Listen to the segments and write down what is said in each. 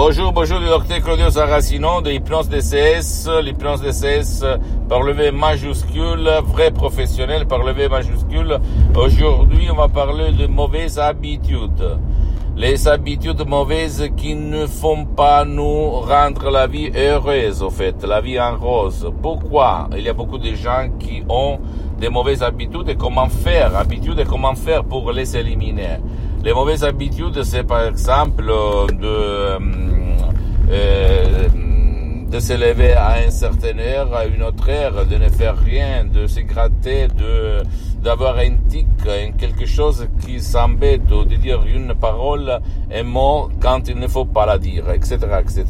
Bonjour, bonjour du docteur Claudio Saracino de Hypnose DCS, l'hypnose DCS par le majuscule, vrai professionnel par le majuscule. Aujourd'hui, on va parler de mauvaises habitudes. Les habitudes mauvaises qui ne font pas nous rendre la vie heureuse, au fait, la vie en rose. Pourquoi? Il y a beaucoup de gens qui ont des mauvaises habitudes et comment faire, habitudes et comment faire pour les éliminer. Les mauvaises habitudes, c'est par exemple de, euh, euh, de se lever à une certaine heure, à une autre heure, de ne faire rien, de se gratter, de d'avoir un tic, quelque chose qui s'embête, ou de dire une parole, un mot quand il ne faut pas la dire, etc., etc.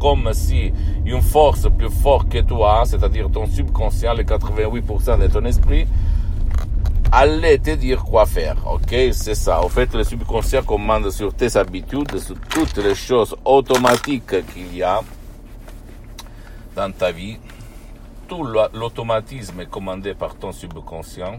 Comme si une force plus forte que toi, c'est-à-dire ton subconscient, les 88% de ton esprit, allait te dire quoi faire, ok? C'est ça. En fait, le subconscient commande sur tes habitudes, sur toutes les choses automatiques qu'il y a dans ta vie. Tout l'automatisme est commandé par ton subconscient.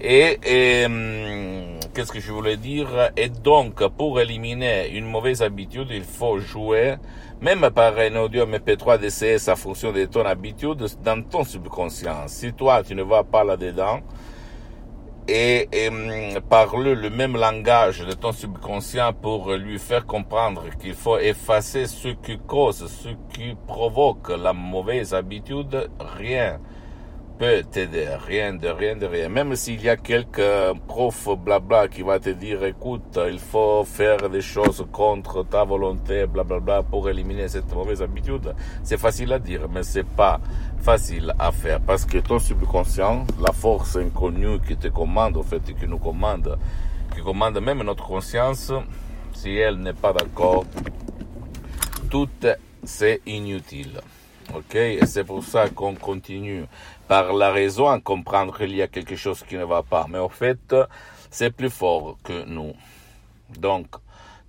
Et, hum, qu'est-ce que je voulais dire? Et donc, pour éliminer une mauvaise habitude, il faut jouer, même par un audio MP3 DCS à fonction de ton habitude, dans ton subconscient. Si toi, tu ne vas pas là-dedans, et, hum, parle le même langage de ton subconscient pour lui faire comprendre qu'il faut effacer ce qui cause, ce qui provoque la mauvaise habitude, rien peut t'aider, rien de rien de rien. Même s'il y a quelques profs blabla qui va te dire, écoute, il faut faire des choses contre ta volonté, blablabla, pour éliminer cette mauvaise habitude, c'est facile à dire, mais c'est pas facile à faire parce que ton subconscient, la force inconnue qui te commande, en fait, qui nous commande, qui commande même notre conscience, si elle n'est pas d'accord, tout c'est inutile. Ok, et c'est pour ça qu'on continue par la raison à comprendre qu'il y a quelque chose qui ne va pas. Mais en fait, c'est plus fort que nous. Donc,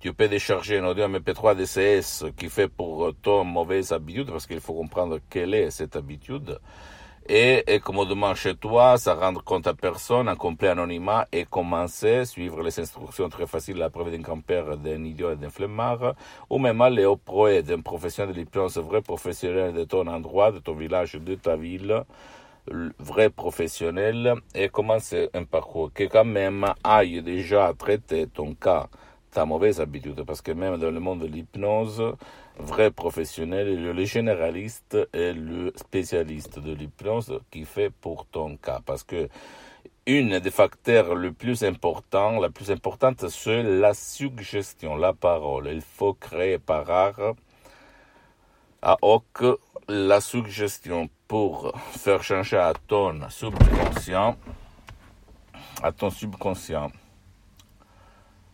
tu peux décharger un audio MP3 DCS qui fait pour ton mauvaise habitude, parce qu'il faut comprendre quelle est cette habitude. Et, et commodement chez toi, ça rendre compte à personne, en complet anonymat, et commencer, suivre les instructions très faciles, la preuve d'un grand-père, d'un idiot et d'un flemmard, ou même aller au projet d'un professionnel de l'hypnose vrai professionnel de ton endroit, de ton village, de ta ville, vrai professionnel, et commencer un parcours? Qui quand même aille déjà traiter ton cas ta mauvaise habitude, parce que même dans le monde de l'hypnose, vrai professionnel, le généraliste et le spécialiste de l'hypnose qui fait pour ton cas, parce que une des facteurs le plus importants, la plus importante, c'est la suggestion, la parole. Il faut créer par art à hoc la suggestion pour faire changer à ton subconscient, à ton subconscient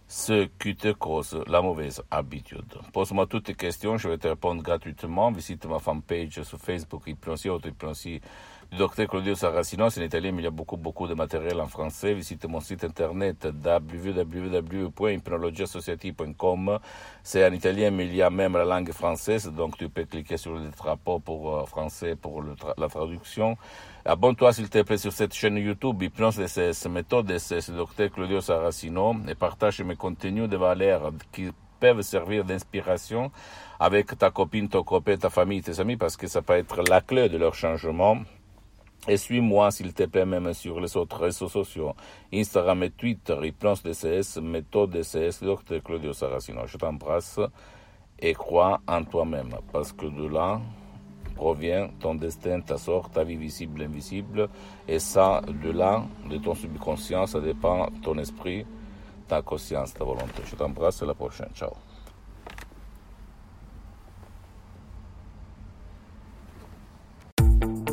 ce qui te cause la mauvaise habitude. Pose-moi toutes tes questions, je vais te répondre gratuitement. Visite ma fanpage sur Facebook, Hypnosie, Auto-Hypnosie du docteur Claudio Saracino. C'est en italien, mais il y a beaucoup, beaucoup de matériel en français. Visite mon site internet www.hypnologieassociative.com. C'est en italien, mais il y a même la langue française, donc tu peux cliquer sur le drapeau pour euh, français pour la traduction. Abonne-toi s'il te plaît sur cette chaîne YouTube Hypnose DCS, méthode DCS, docteur Claudio Saracino, et partage mes contenus de valeur qui peuvent servir d'inspiration avec ta copine, ton copain, ta famille, tes amis, parce que ça peut être la clé de leur changement. Et suis-moi, s'il te plaît, même sur les autres réseaux sociaux, Instagram et Twitter, Hypnose DCS, méthode DCS, docteur Claudio Saracino. Je t'embrasse et crois en toi-même, parce que de là, provient ton destin, ta sorte, ta vie visible, invisible. Et ça, de là, de ton subconscient, ça dépend ton esprit, ta conscience, ta volonté. Je t'embrasse, à la prochaine. Ciao.